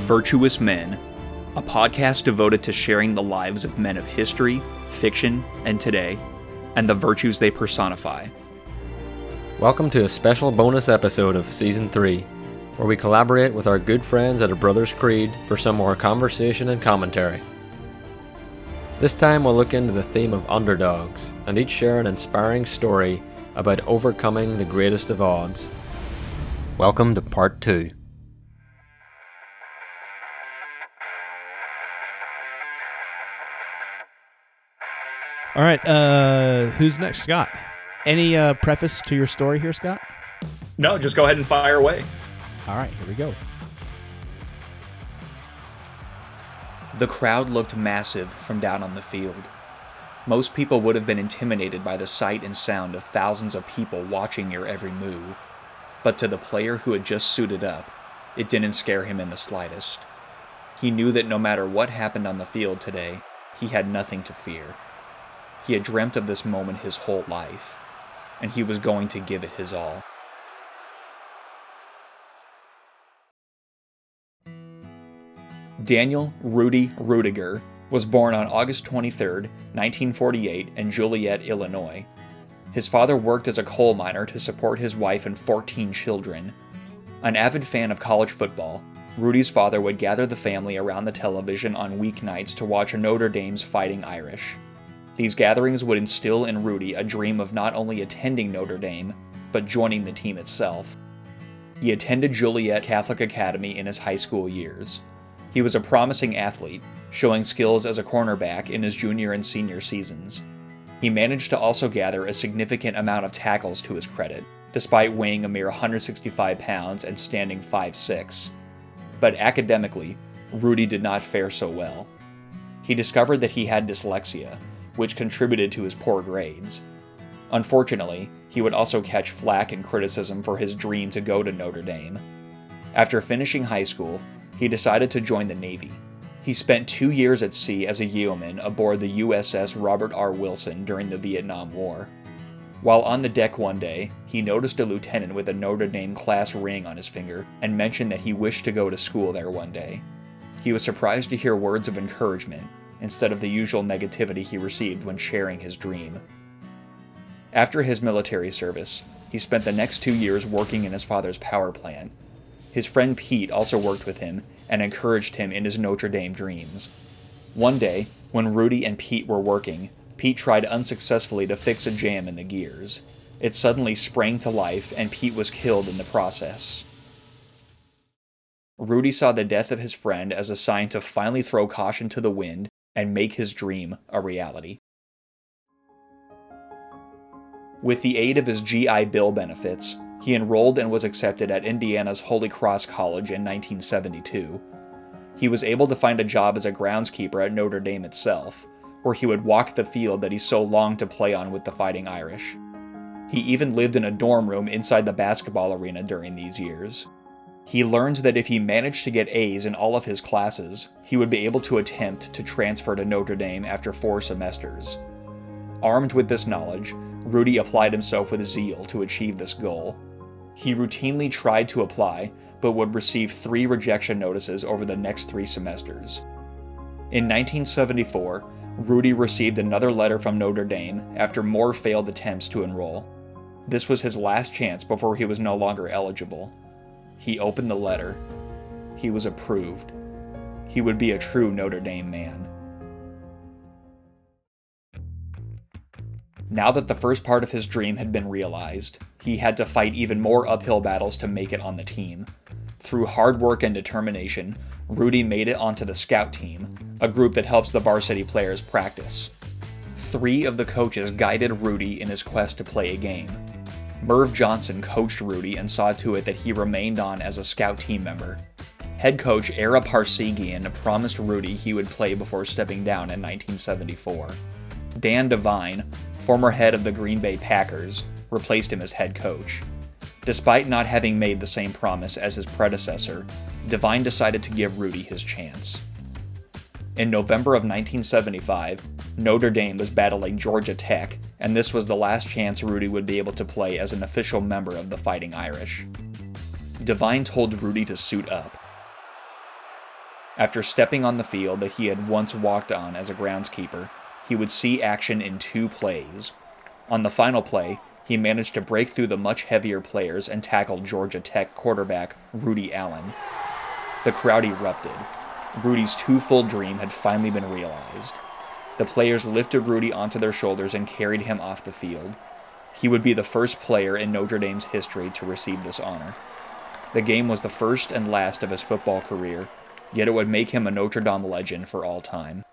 Virtuous Men, a podcast devoted to sharing the lives of men of history, fiction, and today, and the virtues they personify. Welcome to a special bonus episode of Season 3, where we collaborate with our good friends at A Brothers Creed for some more conversation and commentary. This time we'll look into the theme of underdogs and each share an inspiring story about overcoming the greatest of odds. Welcome to Part 2. All right, uh, who's next, Scott? Any uh, preface to your story here, Scott? No, just go ahead and fire away. All right, here we go. The crowd looked massive from down on the field. Most people would have been intimidated by the sight and sound of thousands of people watching your every move. But to the player who had just suited up, it didn't scare him in the slightest. He knew that no matter what happened on the field today, he had nothing to fear. He had dreamt of this moment his whole life, and he was going to give it his all. Daniel Rudy Ruettiger was born on August 23, 1948, in Joliet, Illinois. His father worked as a coal miner to support his wife and 14 children. An avid fan of college football, Rudy's father would gather the family around the television on weeknights to watch Notre Dame's Fighting Irish. These gatherings would instill in Rudy a dream of not only attending Notre Dame, but joining the team itself. He attended Joliet Catholic Academy in his high school years. He was a promising athlete, showing skills as a cornerback in his junior and senior seasons. He managed to also gather a significant amount of tackles to his credit, despite weighing a mere 165 pounds and standing 5'6. But academically, Rudy did not fare so well. He discovered that he had dyslexia, which contributed to his poor grades. Unfortunately, he would also catch flack and criticism for his dream to go to Notre Dame. After finishing high school, he decided to join the Navy. He spent two years at sea as a yeoman aboard the USS Robert R. Wilson during the Vietnam War. While on the deck one day, he noticed a lieutenant with a Notre Dame class ring on his finger and mentioned that he wished to go to school there one day. He was surprised to hear words of encouragement instead of the usual negativity he received when sharing his dream. After his military service, he spent the next two years working in his father's power plant. His friend Pete also worked with him and encouraged him in his Notre Dame dreams. One day, when Rudy and Pete were working, Pete tried unsuccessfully to fix a jam in the gears. It suddenly sprang to life, and Pete was killed in the process. Rudy saw the death of his friend as a sign to finally throw caution to the wind and make his dream a reality. With the aid of his GI Bill benefits, he enrolled and was accepted at Indiana's Holy Cross College in 1972. He was able to find a job as a groundskeeper at Notre Dame itself, where he would walk the field that he so longed to play on with the Fighting Irish. He even lived in a dorm room inside the basketball arena during these years. He learned that if he managed to get A's in all of his classes, he would be able to attempt to transfer to Notre Dame after four semesters. Armed with this knowledge, Rudy applied himself with zeal to achieve this goal. He routinely tried to apply, but would receive three rejection notices over the next three semesters. In 1974, Rudy received another letter from Notre Dame after more failed attempts to enroll. This was his last chance before he was no longer eligible. He opened the letter. He was approved. He would be a true Notre Dame man. Now that the first part of his dream had been realized, he had to fight even more uphill battles to make it on the team. Through hard work and determination, Rudy made it onto the scout team, a group that helps the varsity players practice. Three of the coaches guided Rudy in his quest to play a game. Merv Johnson coached Rudy and saw to it that he remained on as a scout team member. Head coach Ara Parseghian promised Rudy he would play before stepping down in 1974. Dan Devine, former head of the Green Bay Packers, replaced him as head coach. Despite not having made the same promise as his predecessor, Devine decided to give Rudy his chance. In November of 1975, Notre Dame was battling Georgia Tech, and this was the last chance Rudy would be able to play as an official member of the Fighting Irish. Devine told Rudy to suit up. After stepping on the field that he had once walked on as a groundskeeper, he would see action in two plays. On the final play, he managed to break through the much heavier players and tackle Georgia Tech quarterback Rudy Allen. The crowd erupted. Rudy's twofold dream had finally been realized. The players lifted Rudy onto their shoulders and carried him off the field. He would be the first player in Notre Dame's history to receive this honor. The game was the first and last of his football career, yet it would make him a Notre Dame legend for all time.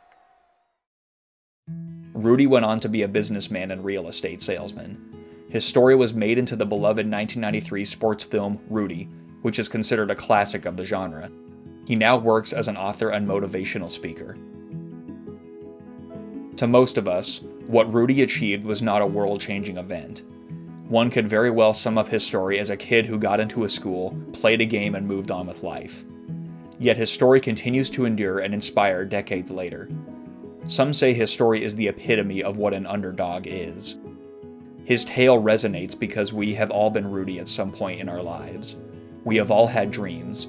Rudy went on to be a businessman and real estate salesman. His story was made into the beloved 1993 sports film Rudy, which is considered a classic of the genre. He now works as an author and motivational speaker. To most of us, what Rudy achieved was not a world changing event. One could very well sum up his story as a kid who got into a school, played a game, and moved on with life. Yet his story continues to endure and inspire decades later. Some say his story is the epitome of what an underdog is. His tale resonates because we have all been Rudy at some point in our lives. We have all had dreams.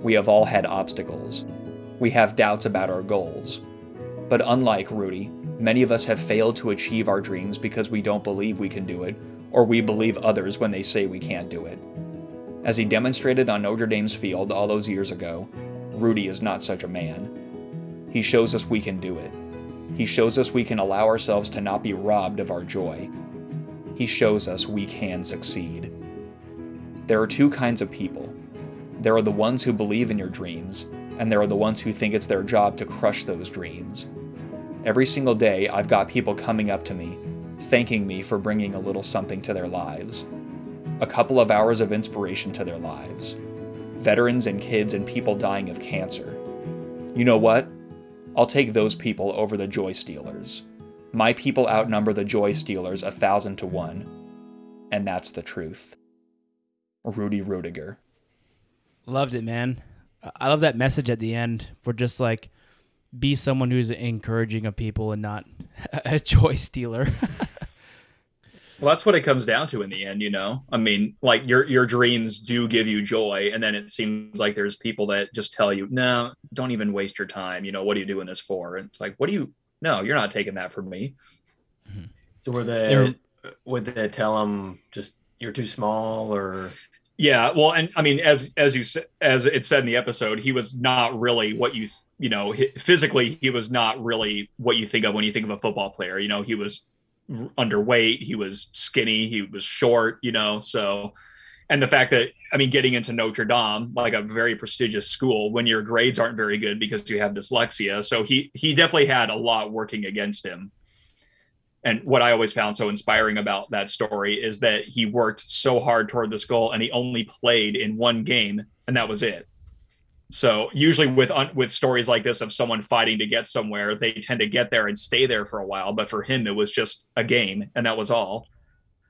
We have all had obstacles. We have doubts about our goals. But unlike Rudy, many of us have failed to achieve our dreams because we don't believe we can do it, or we believe others when they say we can't do it. As he demonstrated on Notre Dame's field all those years ago, Rudy is not such a man. He shows us we can do it. He shows us we can allow ourselves to not be robbed of our joy. He shows us we can succeed. There are two kinds of people. There are the ones who believe in your dreams, and there are the ones who think it's their job to crush those dreams. Every single day, I've got people coming up to me, thanking me for bringing a little something to their lives. A couple of hours of inspiration to their lives. Veterans and kids and people dying of cancer. You know what? I'll take those people over the joy stealers. My people outnumber the joy stealers a thousand to one. And that's the truth. Rudy Ruettiger. Loved it, man. I love that message at the end. We're just like, be someone who's encouraging of people and not a joy stealer. well, that's what it comes down to in the end, you know. I mean, like your your dreams do give you joy, and then it seems like there's people that just tell you, "No, don't even waste your time." You know, what are you doing this for? And it's like, what do you? No, you're not taking that from me. Mm-hmm. So were they? Would they tell them just you're too small, or yeah, well, and I mean, as as you as it said in the episode, he was not really what you you know physically he was not really what you think of when you think of a football player. You know, he was underweight, he was skinny, he was short. You know, so and the fact that I mean, getting into Notre Dame, like a very prestigious school, when your grades aren't very good because you have dyslexia, so he he definitely had a lot working against him and what I always found so inspiring about that story is that he worked so hard toward this goal and he only played in one game and that was it. So usually with with stories like this of someone fighting to get somewhere, they tend to get there and stay there for a while. But for him, it was just a game, and that was all.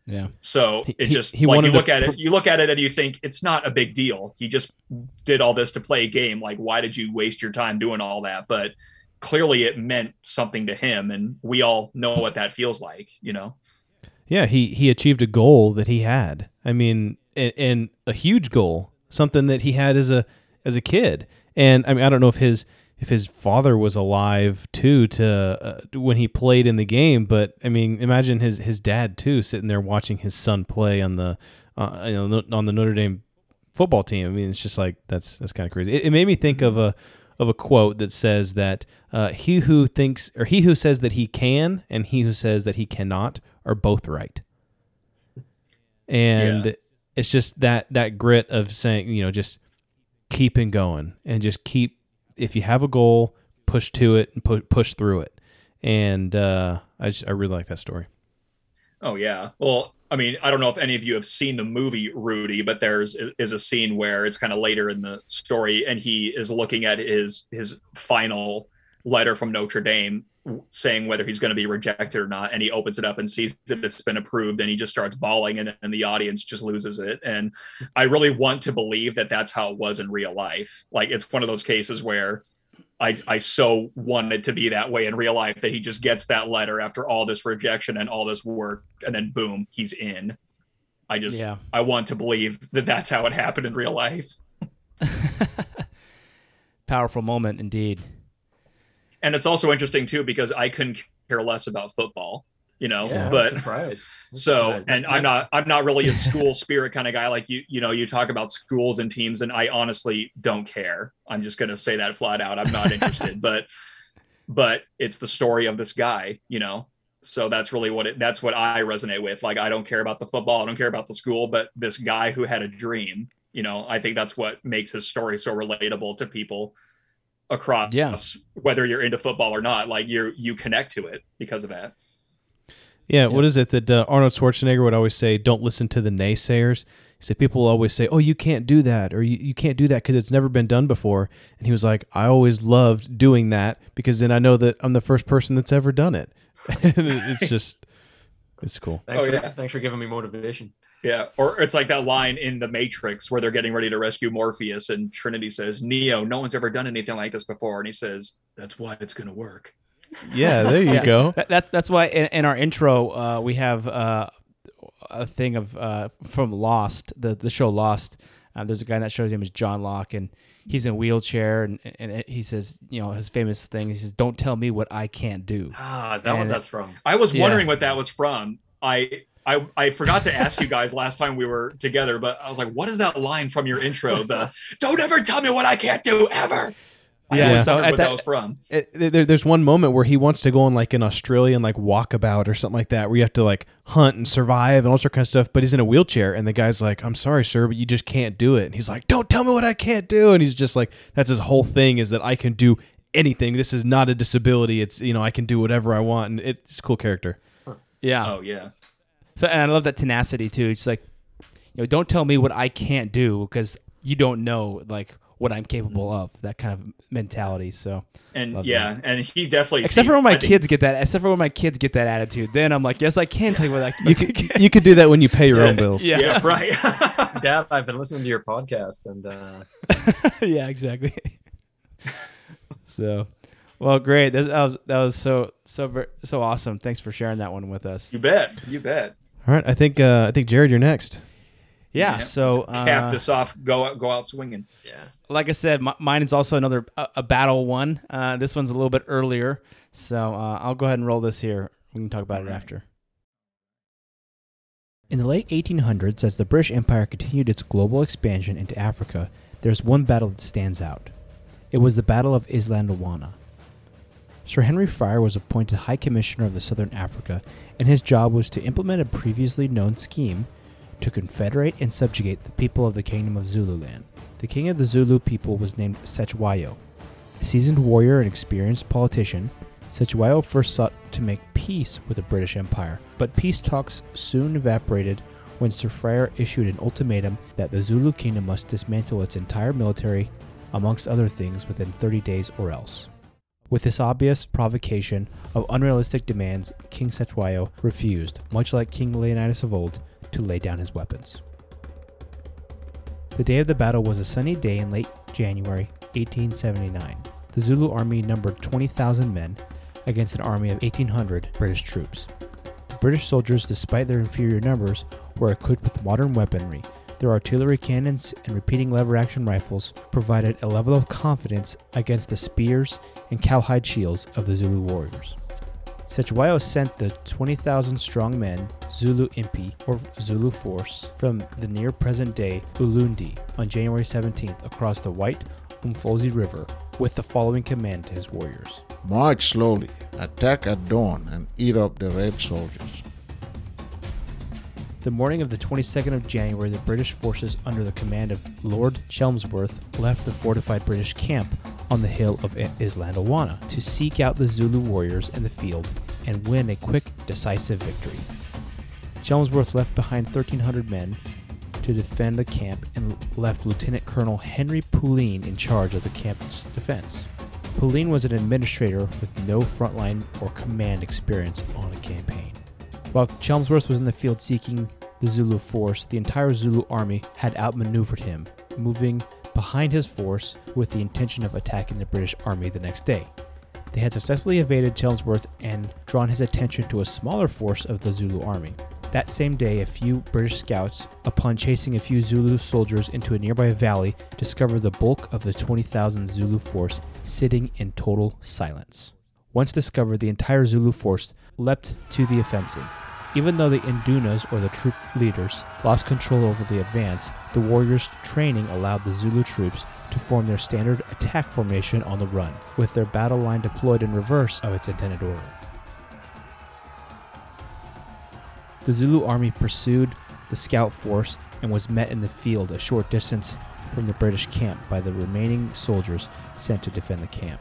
Yeah. So it just he, he like you look to... at it, you look at it, and you think it's not a big deal. He just did all this to play a game. Like, why did you waste your time doing all that? But clearly it meant something to him and we all know what that feels like you know? Yeah he he achieved a goal that he had. I mean and, and a huge goal something that he had as a as a kid. And i mean i don't know if his if his father was alive too to uh, when he played in the game but i mean imagine his his dad too sitting there watching his son play on the uh, you know on the Notre Dame football team. I mean it's just like that's that's kind of crazy. It, it made me think of a of a quote that says that uh, he who thinks or he who says that he can and he who says that he cannot are both right. And yeah. it's just that that grit of saying, you know, just keeping going and just keep if you have a goal, push to it and pu- push through it. And uh, I just, I really like that story. Oh yeah. Well, I mean, I don't know if any of you have seen the movie Rudy, but there's is a scene where it's kind of later in the story, and he is looking at his his final letter from Notre Dame saying whether he's going to be rejected or not, and he opens it up and sees that it's been approved, and he just starts bawling, and, and the audience just loses it. And I really want to believe that that's how it was in real life. Like it's one of those cases where I, I so wanted to be that way in real life that he just gets that letter after all this rejection and all this work, and then boom, he's in. I just, yeah. I want to believe that that's how it happened in real life. Powerful moment indeed. And it's also interesting too because I couldn't care less about football, you know. Yeah, but surprise. so and I'm not I'm not really a school spirit kind of guy. Like you, you know, you talk about schools and teams, and I honestly don't care. I'm just gonna say that flat out. I'm not interested. but but it's the story of this guy, you know. So that's really what it that's what I resonate with. Like I don't care about the football, I don't care about the school, but this guy who had a dream, you know, I think that's what makes his story so relatable to people across Yeah. whether you're into football or not. Like you you connect to it because of that. Yeah, what is it that uh, Arnold Schwarzenegger would always say? Don't listen to the naysayers. He said people always say, "Oh, you can't do that," or "You, you can't do that because it's never been done before." And he was like, "I always loved doing that because then I know that I'm the first person that's ever done it." it- it's just, it's cool. Thanks, Oh, for, yeah. thanks for giving me motivation. Yeah, or it's like that line in the Matrix where they're getting ready to rescue Morpheus, and Trinity says, "Neo, no one's ever done anything like this before," and he says, "That's why it's gonna work." Yeah, there you Yeah. go. That, that's that's why in, in our intro uh, we have uh, a thing of uh, from Lost, the the show Lost. Uh, there's a guy in that show. His name is John Locke, and he's in a wheelchair, and, and he says, you know, his famous thing. He says, "Don't tell me what I can't do." Ah, is that what that's from? I was Yeah. wondering what that was from. I I I forgot to ask you guys last time we were together, but I was like, "What is that line from your intro? The don't ever tell me what I can't do ever." I Yeah, always so wondered at what that- that was from. It, there, there's one moment where he wants to go on like an Australian like walkabout or something like that, where you have to like hunt and survive and all sorts of kind of stuff. But he's in a wheelchair, and the guy's like, "I'm sorry, sir, but you just can't do it." And he's like, "Don't tell me what I can't do." And he's just like, "That's his whole thing is that I can do anything. This is not a disability. It's you know I can do whatever I want." And it's a cool character. Yeah. Oh yeah, So and I love that tenacity too. It's like, you know, don't tell me what I can't do because you don't know like what I'm capable of. That kind of mentality. So and Love yeah, and he definitely. except for when I my think- kids get that, except for when my kids get that attitude, then I'm like, yes, I can tell you what I You could you could do that when you pay your own bills. Yeah. Yeah, right. Dad, I've been listening to your podcast, and uh, yeah, exactly. so, well, great. That that was that was so so ver- so awesome. Thanks for sharing that one with us. you bet. You bet. All right, I think uh, I think Jared, you're next. Yeah. So let's cap uh, this off. Go out. Go out swinging. yeah. like I said, m- mine is also another a, a battle one. Uh, this one's a little bit earlier, so uh, I'll go ahead and roll this here. We can talk about it Alright. after. In the late 1800s, as the British Empire continued its global expansion into Africa, there's one battle that stands out. It was the Battle of Isandlwana. Sir Henry Fryer was appointed High Commissioner of the Southern Africa, and his job was to implement a previously known scheme to confederate and subjugate the people of the Kingdom of Zululand. The king of the Zulu people was named Cetshwayo. A seasoned warrior and experienced politician, Cetshwayo first sought to make peace with the British Empire, but peace talks soon evaporated when Sir Fryer issued an ultimatum that the Zulu kingdom must dismantle its entire military, amongst other things, within 30 days or else. With this obvious provocation of unrealistic demands, King Cetshwayo refused, much like King Leonidas of old, to lay down his weapons. The day of the battle was a sunny day in late January 1879. The Zulu army numbered 20,000 men against an army of 1,800 British troops. The British soldiers, despite their inferior numbers, were equipped with modern weaponry. Their artillery cannons and repeating lever action rifles provided a level of confidence against the spears and cowhide shields of the Zulu warriors. Cetshwayo sent the 20,000 strong men, Zulu Impi, or Zulu Force, from the near present day Ulundi on January 17th across the White Umfozi River with the following command to his warriors. March slowly, attack at dawn, and eat up the red soldiers. The morning of the 22nd of January, the British forces under the command of Lord Chelmsworth left the fortified British camp on the hill of Isandlwana to seek out the Zulu warriors in the field and win a quick, decisive victory. Chelmsworth left behind 1,300 men to defend the camp and left Lieutenant Colonel Henry Pulleine in charge of the camp's defense. Pulleine was an administrator with no frontline or command experience on a campaign. While Chelmsworth was in the field seeking the Zulu force, the entire Zulu army had outmaneuvered him, moving behind his force with the intention of attacking the British army the next day. They had successfully evaded Chelmsford and drawn his attention to a smaller force of the Zulu army. That same day, a few British scouts, upon chasing a few Zulu soldiers into a nearby valley, discovered the bulk of the 20,000 Zulu force sitting in total silence. Once discovered, the entire Zulu force leapt to the offensive. Even though the Indunas, or the troop leaders, lost control over the advance, the warriors' training allowed the Zulu troops to form their standard attack formation on the run, with their battle line deployed in reverse of its intended order. The Zulu army pursued the scout force and was met in the field a short distance from the British camp by the remaining soldiers sent to defend the camp.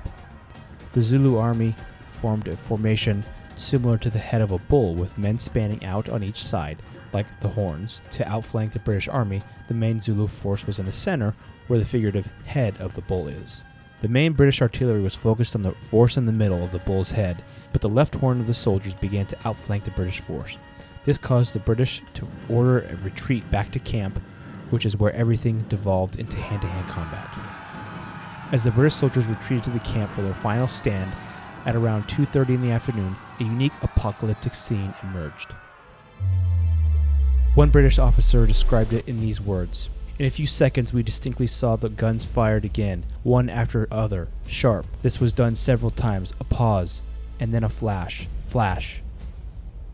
The Zulu army formed a formation similar to the head of a bull, with men spanning out on each side, like the horns. To outflank the British army, the main Zulu force was in the center, where the figurative head of the bull is. The main British artillery was focused on the force in the middle of the bull's head, but the left horn of the soldiers began to outflank the British force. This caused the British to order a retreat back to camp, which is where everything devolved into hand to hand combat. As the British soldiers retreated to the camp for their final stand, at around 2:30 in the afternoon, a unique apocalyptic scene emerged. One British officer described it in these words: "In a few seconds, we distinctly saw the guns fired again, one after other, sharp. This was done several times. A pause, and then a flash, flash.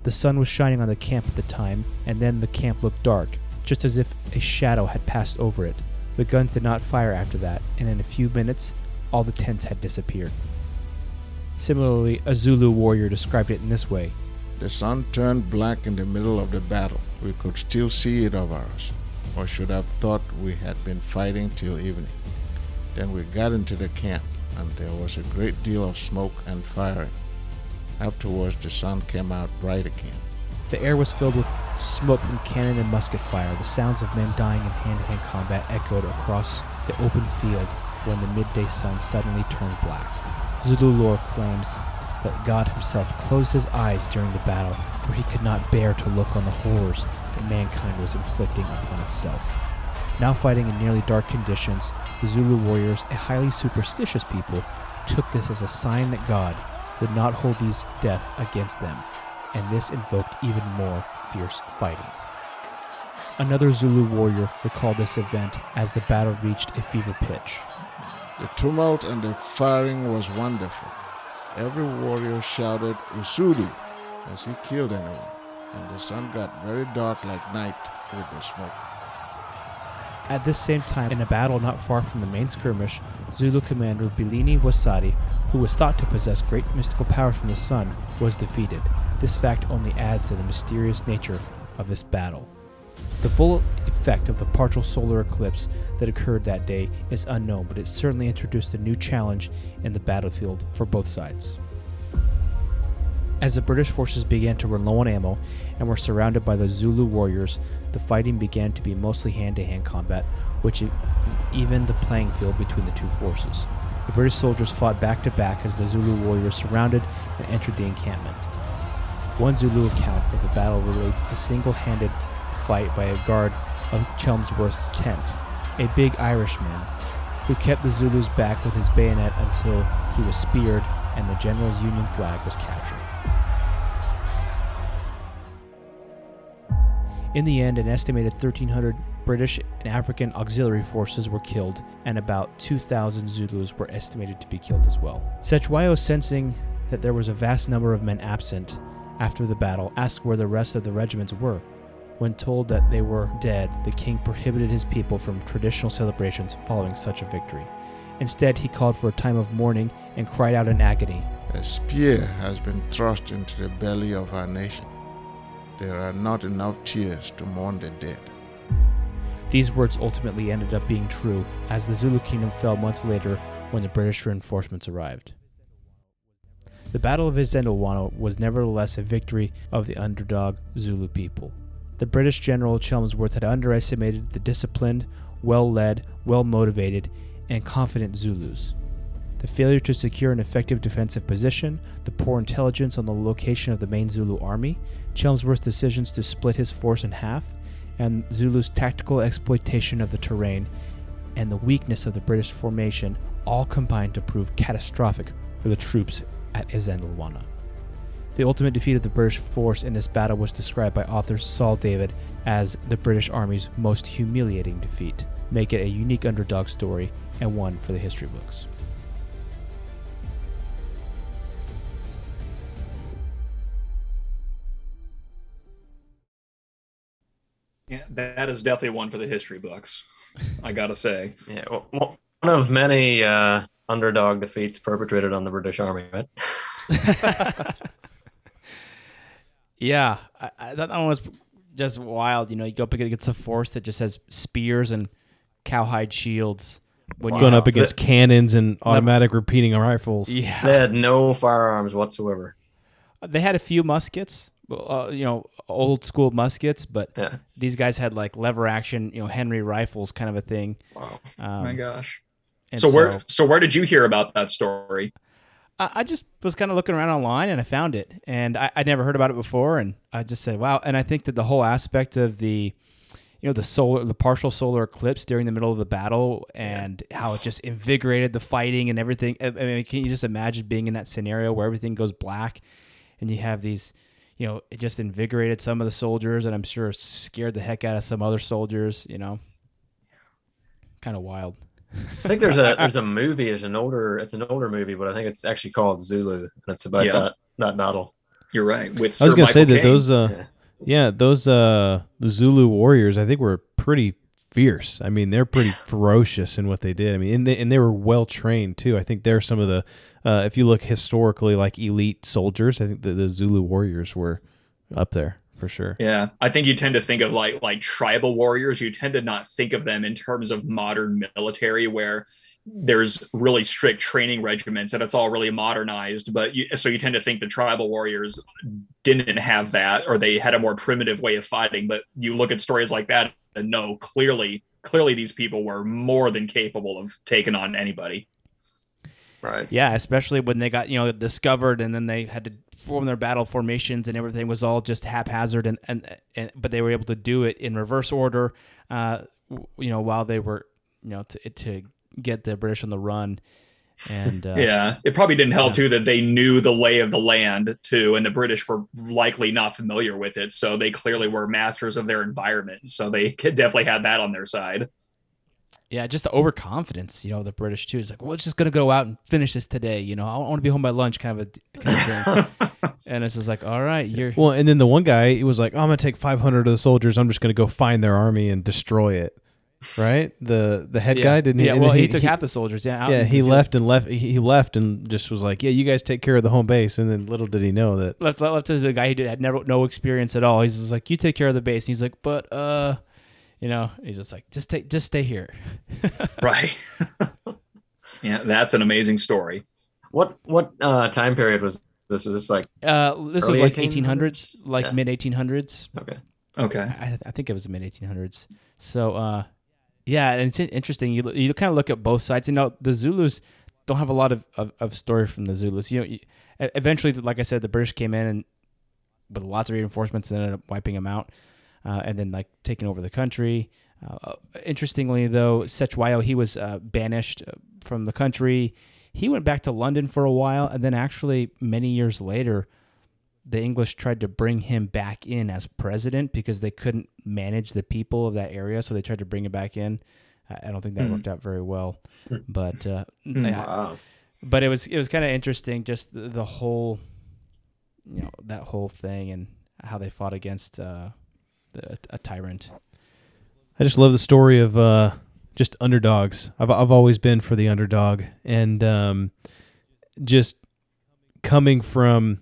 The sun was shining on the camp at the time, and then the camp looked dark, just as if a shadow had passed over it. The guns did not fire after that, and in a few minutes, all the tents had disappeared." Similarly, a Zulu warrior described it in this way The sun turned black in the middle of the battle. We could still see it over us, or should have thought we had been fighting till evening. Then we got into the camp, and there was a great deal of smoke and firing. Afterwards, the sun came out bright again. The air was filled with smoke from cannon and musket fire. The sounds of men dying in hand to hand combat echoed across the open field when the midday sun suddenly turned black. Zulu lore claims that God himself closed his eyes during the battle, for he could not bear to look on the horrors that mankind was inflicting upon itself. Now fighting in nearly dark conditions, the Zulu warriors, a highly superstitious people, took this as a sign that God would not hold these deaths against them, and this invoked even more fierce fighting. Another Zulu warrior recalled this event as the battle reached a fever pitch. The tumult and the firing was wonderful. Every warrior shouted Usudu as he killed anyone, and the sun got very dark like night with the smoke. At this same time, in a battle not far from the main skirmish, Zulu commander Bilini Wasadi, who was thought to possess great mystical powers from the sun, was defeated. This fact only adds to the mysterious nature of this battle. The full effect of the partial solar eclipse that occurred that day is unknown, but it certainly introduced a new challenge in the battlefield for both sides. As the British forces began to run low on ammo and were surrounded by the Zulu warriors, the fighting began to be mostly hand to hand combat, which evened the playing field between the two forces. The British soldiers fought back to back as the Zulu warriors surrounded and entered the encampment. One Zulu account of the battle relates a single handed fight by a guard of Chelmsworth's tent, a big Irishman who kept the Zulus back with his bayonet until he was speared and the general's Union flag was captured. In the end, an estimated 1,300 British and African auxiliary forces were killed, and about 2,000 Zulus were estimated to be killed as well. Cetshwayo, sensing that there was a vast number of men absent after the battle, asked where the rest of the regiments were. When told that they were dead, the king prohibited his people from traditional celebrations following such a victory. Instead, he called for a time of mourning and cried out in agony A spear has been thrust into the belly of our nation. There are not enough tears to mourn the dead. These words ultimately ended up being true, as the Zulu kingdom fell months later when the British reinforcements arrived. The Battle of Isandlwana was nevertheless a victory of the underdog Zulu people. The British General Chelmsworth had underestimated the disciplined, well led, well motivated, and confident Zulus. The failure to secure an effective defensive position, the poor intelligence on the location of the main Zulu army, Chelmsworth's decisions to split his force in half, and Zulu's tactical exploitation of the terrain, and the weakness of the British formation all combined to prove catastrophic for the troops at Isandlwana. The ultimate defeat of the British force in this battle was described by author Saul David as the British Army's most humiliating defeat, make it a unique underdog story and one for the history books. Yeah, that is definitely one for the history books. I gotta say. Yeah, well, well, one of many uh, underdog defeats perpetrated on the British Army, right? Yeah, I, I, that one was just wild. You know, you go up against a force that just has spears and cowhide shields. When Going you, up against cannons and automatic repeating rifles. yeah, They had no firearms whatsoever. they had a few muskets, uh, you know, old school muskets, but Yeah. these guys had like lever action, you know, Henry rifles kind of a thing. Wow. Um, My gosh. and So where so where did you hear about that story? I, just was kind of looking around online and I found it, and I, I'd never heard about it before, and I just said, wow. And I think that the whole aspect of the, you know, the solar, the partial solar eclipse during the middle of the battle, and how it just invigorated the fighting and everything. I mean, can you just imagine being in that scenario where everything goes black, and you have these. You know, it just invigorated some of the soldiers, and I'm sure scared the heck out of some other soldiers. You know, kind of wild. I think there's a there's a movie. It's an older it's an older movie, but I think it's actually called Zulu, and it's about Yeah. that that battle. You're right. With I was gonna say Michael that those uh Yeah. yeah, those uh the Zulu warriors I think were pretty fierce. I mean, they're pretty ferocious in what they did. I mean, and they and they were well trained too. I think they're some of the uh if you look historically like elite soldiers, I think the, the Zulu warriors were up there for sure. Yeah, I think you tend to think of like like tribal warriors. You tend to not think of them in terms of modern military, where there's really strict training regiments and it's all really modernized. But you, so you tend to think the tribal warriors didn't have that, or they had a more primitive way of fighting. But you look at stories like that and know clearly, clearly these people were more than capable of taking on anybody. Right. Yeah, especially when they got you know discovered, and then they had to form their battle formations, and everything was all just haphazard, and and, and but they were able to do it in reverse order. Uh, you know, while they were you know to to get the British on the run, and uh, Yeah, it probably didn't help Yeah. too that they knew the lay of the land too, and the British were likely not familiar with it. So they clearly were masters of their environment. So they could definitely had that on their side. Yeah, just the overconfidence. You know, the British too. It's like, well, it's just gonna go out and finish this today. You know, I want to be home by lunch, kind of a kind of thing. and it's just like, all right, you're Well, and then the one guy he was like, oh, "I'm gonna take 500 of the soldiers. I'm just gonna go find their army and destroy it." Right? The the head yeah. guy didn't. he? Yeah, and well, then he, took half the soldiers. Yeah, out Yeah, he the field. left and left. He he left and just was like, "Yeah, you guys take care of the home base." And then little did he know that. left left, left to the guy who did, had never no experience at all. He's just like, you take care of the base. And he's like, but uh, you know, he's just like, just take, just stay here. Right. yeah, that's an amazing story. What what uh, time period was this? Was this like Uh, this was like 1800s? 1800s, like Yeah. mid 1800s. okay? Okay. I, I think it was the mid 1800s. So, uh, yeah, and it's interesting. You you kind of look at both sides. You know, the Zulus don't have a lot of, of, of story from the Zulus. You know, you, eventually, like I said, the British came in and with lots of reinforcements and ended up wiping them out, uh, and then like taking over the country. Uh, interestingly, though, Cetshwayo he was uh, banished uh, from the country. He went back to London for a while, and then actually many years later, the English tried to bring him back in as president because they couldn't manage the people of that area, so they tried to bring him back in. I I don't think that Mhm. worked out very well, but uh, Mm. yeah, Wow. but it was it was kind of interesting, just the, the whole, you know, that whole thing and how they fought against uh, the, a tyrant. I just love the story of uh, just underdogs. I've I've always been for the underdog, and um, just coming from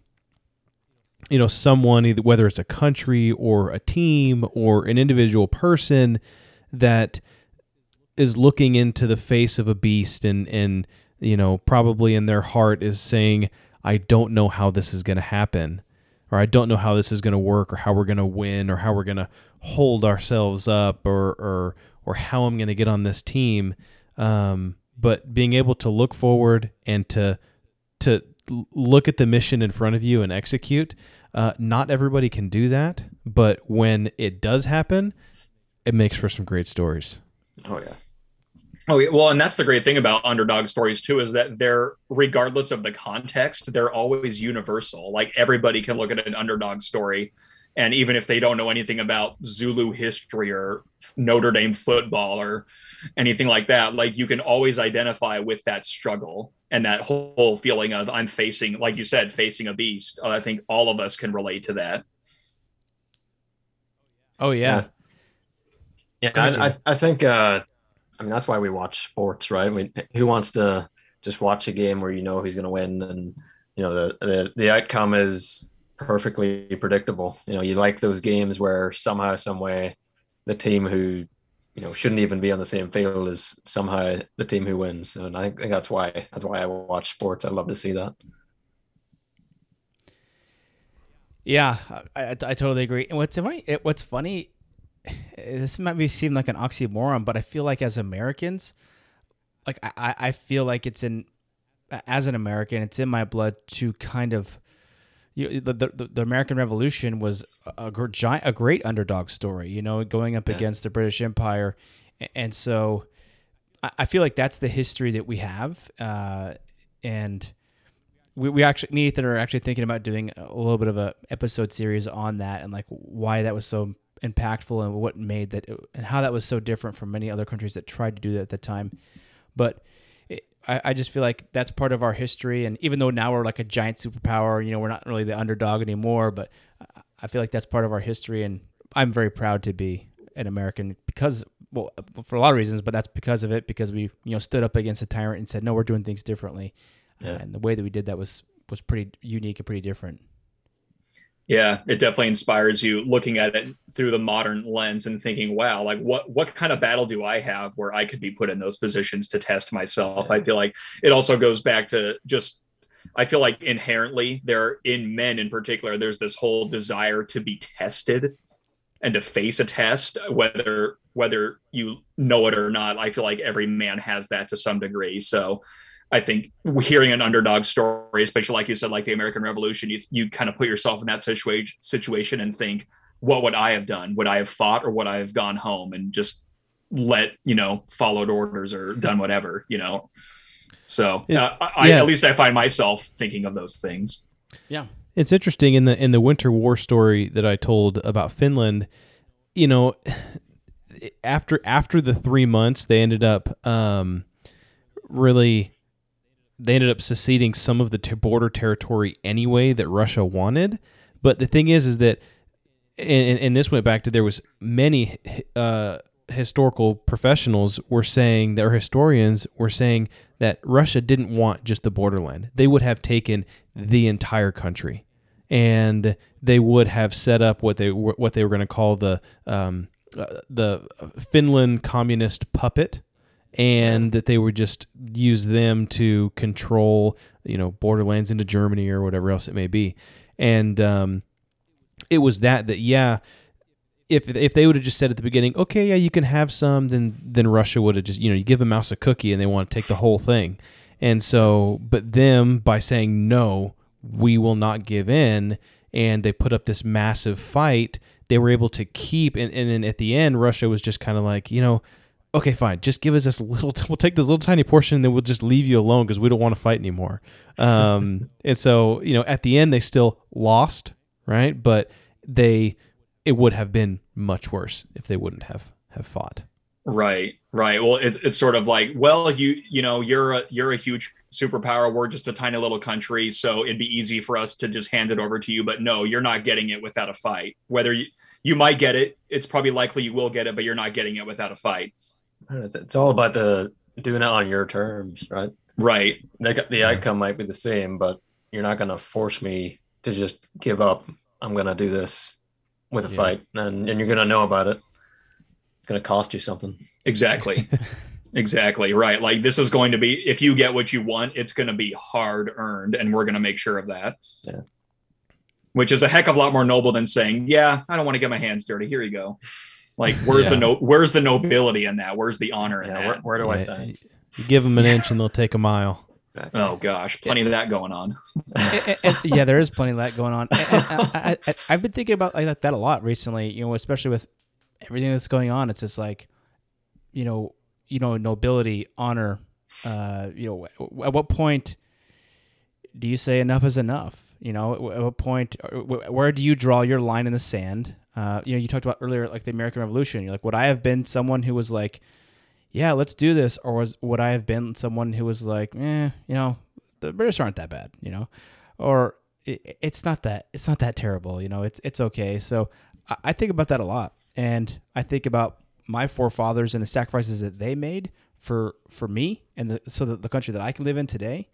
you know someone either whether it's a country or a team or an individual person that is looking into the face of a beast and and you know probably in their heart is saying I don't know how this is going to happen or I don't know how this is going to work or how we're going to win or how we're going to hold ourselves up or or or how I'm going to get on this team um, but being able to look forward and to to look at the mission in front of you and execute uh, not everybody can do that but when it does happen it makes for some great stories Oh yeah. Oh, yeah, well, and that's the great thing about underdog stories too is that they're regardless of the context, they're always universal. Like everybody can look at an underdog story and even if they don't know anything about Zulu history or Notre Dame football or anything like that, like you can always identify with that struggle and that whole feeling of I'm facing, like you said, facing a beast. I think all of us can relate to that. Oh yeah. Yeah, I, I, I think uh, I mean that's why we watch sports, right? I mean, who wants to just watch a game where you know who's going to win and you know the, the the outcome is perfectly predictable. You know, you like those games where somehow, some way, the team who you know shouldn't even be on the same field is somehow the team who wins, and I think that's why that's why I watch sports. I love to see that. Yeah, I, I, totally agree. And what's funny, what's funny, this might be seem like an oxymoron, but I feel like as Americans, like I, I feel like it's in, as an American, it's in my blood to kind of, you the, the, the American Revolution was a, a giant, a great underdog story, you know, going up against the British Empire, and so I, I feel like that's the history that we have, uh, and we, we actually me and Ethan are actually thinking about doing a little bit of a episode series on that and like why that was so impactful and what made that and how that was so different from many other countries that tried to do that at the time. But it, I, I just feel like that's part of our history. And even though now we're like a giant superpower, you know, we're not really the underdog anymore. But I feel like that's part of our history, and I'm very proud to be an American because well for a lot of reasons, but that's because of it because we you know stood up against a tyrant and said no, we're doing things differently. Yeah. And the way that we did that was was pretty unique and pretty different. Yeah, it definitely inspires you looking at it through the modern lens and thinking, wow, like what what kind of battle do I have where I could be put in those positions to test myself? I feel like it also goes back to just I feel like inherently there in men in particular, there's this whole desire to be tested and to face a test, whether whether you know it or not. I feel like every man has that to some degree. So I think hearing an underdog story, especially like you said, like the American Revolution, you you kind of put yourself in that situation situation and think, what would I have done? Would I have fought or would I have gone home and just let you know followed orders or done whatever you know? So uh, I, yeah. at least I find myself thinking of those things. Yeah. It's interesting in the in the Winter War story that I told about Finland. You know, after after the three months, they ended up um, really they ended up seceding some of the t- border territory anyway that Russia wanted. But the thing is, is that and, and this went back to there was many uh, historical professionals were saying that or historians were saying that Russia didn't want just the borderland. They would have taken the entire country, and they would have set up what they what they were going to call the um, uh, the Finland communist puppet, and that they would just use them to control you know borderlands into Germany or whatever else it may be, and um, it was that that yeah if if they would have just said at the beginning, okay, yeah, you can have some, then then Russia would have just you know you give a mouse a cookie and they want to take the whole thing, and so but them by saying no, we will not give in, and they put up this massive fight. They were able to keep, and and then at the end, Russia was just kind of like you know. Okay, fine. Just give us this little. T- we'll take this little tiny portion, and then we'll just leave you alone because we don't want to fight anymore. Um, and so, you know, at the end, they still lost, right? But they it would have been much worse if they wouldn't have have fought. Right, right. Well, it, it's sort of like, well, you you know, you're a you're a huge superpower. We're just a tiny little country, so it'd be easy for us to just hand it over to you. But no, you're not getting it without a fight. Whether you you might get it, it's probably likely you will get it, but you're not getting it without a fight. It's all about the doing it on your terms, right? Right. The, the outcome might be the same, but you're not going to force me to just give up. I'm going to do this with a Yeah. fight, and, and you're going to know about it. It's going to cost you something. Exactly. exactly. Right. Like this is going to be if you get what you want, it's going to be hard earned and we're going to make sure of that. Yeah. Which is a heck of a lot more noble than saying, "Yeah, I don't want to get my hands dirty. Here you go." Like where's the no where's the nobility in that? Where's the honor in Yeah, that? where, where do I Yeah, sign? You give them an inch and they'll take a mile. Exactly. Oh gosh, plenty of that going on. And- and- yeah, there is plenty of that going on. And- and I, I, I, have been thinking about like that, that a lot recently. You know, especially with everything that's going on. It's just like, you know, you know, nobility, honor. Uh, you know, at what point do you say enough is enough? You know, at what point, uh, where do you draw your line in the sand? Uh, you know, you talked about earlier, like the American Revolution. You're like, would I have been someone who was like, yeah, let's do this, or was would I have been someone who was like, eh, you know, the British aren't that bad, you know, or it, it's not that it's not that terrible, you know, it's it's okay. So I, I think about that a lot, and I think about my forefathers and the sacrifices that they made for for me and the, so that the country that I can live in today,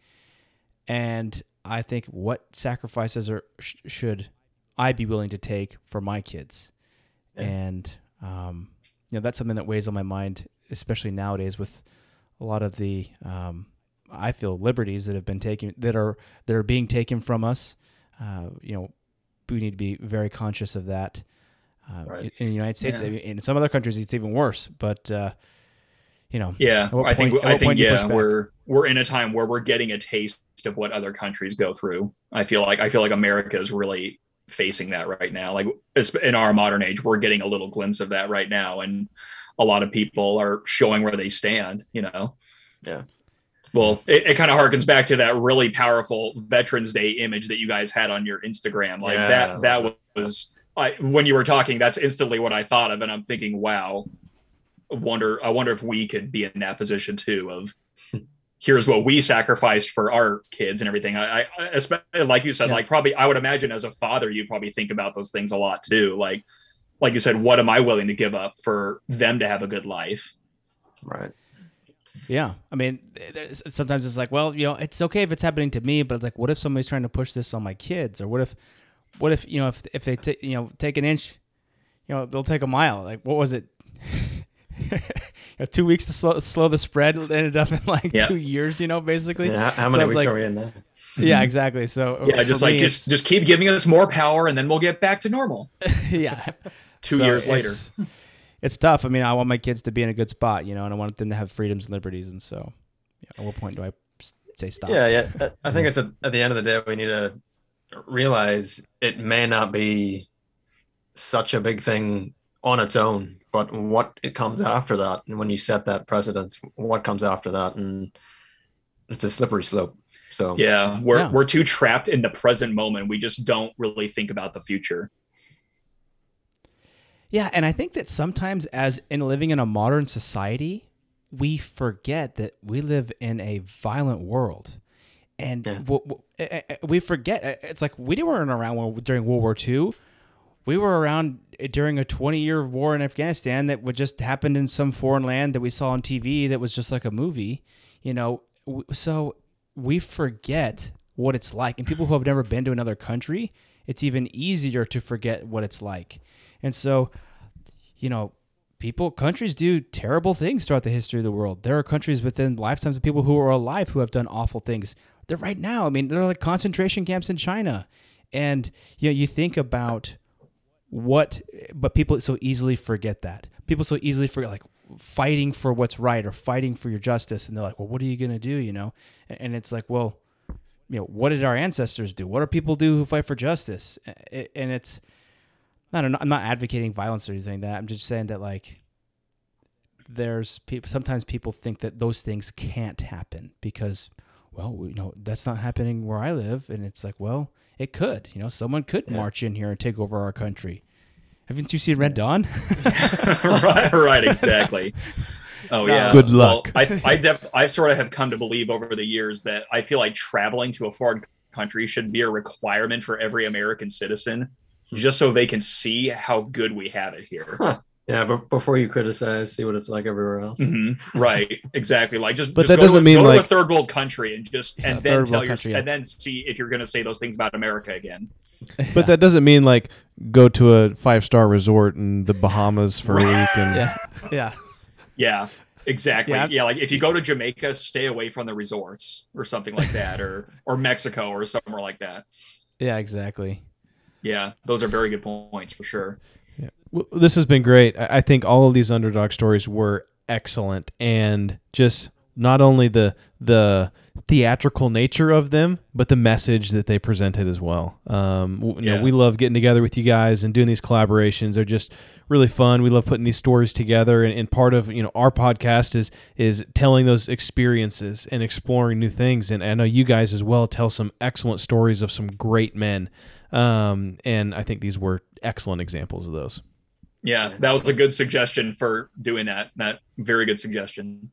and I think what sacrifices are sh- should I be willing to take for my kids, and um, you know that's something that weighs on my mind, especially nowadays with a lot of the um, I feel liberties that have been taken that are that are being taken from us. Uh, you know, we need to be very conscious of that. Uh, Right. In the United States, Yeah. in some other countries, it's even worse. But uh, you know, Yeah, At what I think I think point do you push yeah, we're we're in a time where we're getting a taste of what other countries go through. I feel like I feel like America is really facing that right now. Like in our modern age, we're getting a little glimpse of that right now, and a lot of people are showing where they stand. You know. Yeah. Well, it, it kind of harkens back to that really powerful Veterans Day image that you guys had on your Instagram. Like Yeah, that—that that. was I, when you were talking. That's instantly what I thought of, and I'm thinking, wow. I wonder. I wonder if we could be in that position too. Of here's what we sacrificed for our kids and everything. I, I especially like you said, Yeah. like probably I would imagine as a father, you probably think about those things a lot too. Like, like you said, what am I willing to give up for them to have a good life? Right. Yeah, I mean, sometimes it's like, well, you know, it's okay if it's happening to me, but it's like, what if somebody's trying to push this on my kids, or what if, what if you know, if if they ta- you know take an inch, you know, they'll take a mile. Like, what was it? two weeks to slow, slow the spread ended up in like Yeah. two years. You know, basically. Yeah, how So many it's weeks like- are we in now? Yeah, exactly. So uh, Yeah, just like just just keep giving us more power, and then we'll get back to normal. yeah. Two So years later. it's, it's tough. I mean, I want my kids to be in a good spot, you know, and I want them to have freedoms and liberties, and so, yeah, at what point do I say stop? Yeah, yeah. I- think it's at, at the end of the day we need to realize it may not be such a big thing on its own, but what it comes after that, and when you set that precedence, what comes after that, and it's a slippery slope. So Yeah, we're Yeah. we're too trapped in the present moment. We just don't really think about the future. Yeah, and I think that sometimes, as in living in a modern society, we forget that we live in a violent world, and Yeah. w- w- eh, eh, we forget. eh, It's like we weren't around during World War II. We were around eh, during a twenty-year war in Afghanistan that would just happened in some foreign land that we saw on TV that was just like a movie, you know. So we forget what it's like, and people who have never been to another country, it's even easier to forget what it's like. And so, you know, people, countries do terrible things throughout the history of the world. There are countries within lifetimes of people who are alive who have done awful things. They're right now. I mean, there are like concentration camps in China. And, you know, you think about what, but people so easily forget that. People so easily forget, like, fighting for what's right or fighting for your justice. And they're like, well, what are you going to do, you know? And it's like, well, you know, what did our ancestors do? What do people do who fight for justice? And it's, I don't know. I'm not advocating violence or anything like that. I'm just saying that like there's people. Sometimes people think that those things can't happen because, well, you know, that's not happening where I live, and it's like, well, it could. You know, someone could Yeah. march in here and take over our country. Haven't you seen Red Dawn? right, right, exactly. Oh No. yeah. Good Well, luck. I I def- I sort of have come to believe over the years that I feel like traveling to a foreign country should be a requirement for every American citizen, hmm. just so they can see how good we have it here. Yeah, but before you criticize, see what it's like everywhere else. Mhm. Right, exactly. Like just, But just that go to doesn't a- mean go to a third world country and just Yeah, and then tell world your country, yeah. and then see if you're going to say those things about America again. But that doesn't mean like go to a five star resort in the Bahamas for a week and yeah, yeah, Yeah, exactly. Yeah. Yeah. like if you go to Jamaica, stay away from the resorts or something like that, or or Mexico or somewhere like that. yeah, exactly. Yeah, those are very good points for sure. Well, this has been great. I think all of these underdog stories were excellent, and just not only the the theatrical nature of them, but the message that they presented as well. Um, you Yeah. know, we love getting together with you guys and doing these collaborations. They're just really fun. We love putting these stories together, and, and part of you know our podcast is is telling those experiences and exploring new things. And I know you guys as well tell some excellent stories of some great men, um, and I think these were excellent examples of those. Yeah, that was a good suggestion for doing that. That very good suggestion.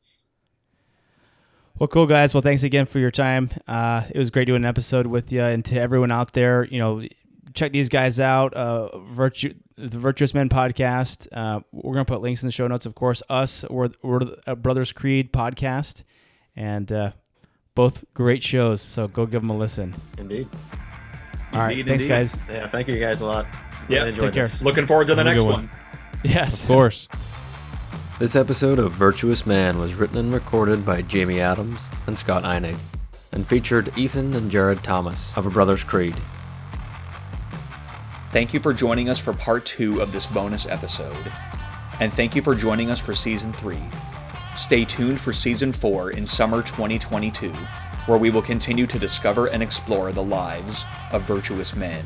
Well, cool guys. Well, thanks again for your time. Uh, it was great doing an episode with you, and to everyone out there, you know, check these guys out. Uh, Virtue, the Virtuous Men podcast. Uh, we're gonna put links in the show notes, of course. Us, we're, we're the Brothers Creed podcast, and uh, both great shows. So go give them a listen. Indeed. All right, Indeed, thanks, indeed. guys. Yeah, thank you guys a lot. Yeah, take care. this. Looking forward to the next one. one. Yes. Of course. This episode of Virtuous Men was written and recorded by Jamie Adams and Scott Einig, and featured Ethan and Jared Thomas of A Brothers Creed. Thank you for joining us for part two of this bonus episode. And thank you for joining us for season three. Stay tuned for season four in summer 2022, where we will continue to discover and explore the lives of virtuous men.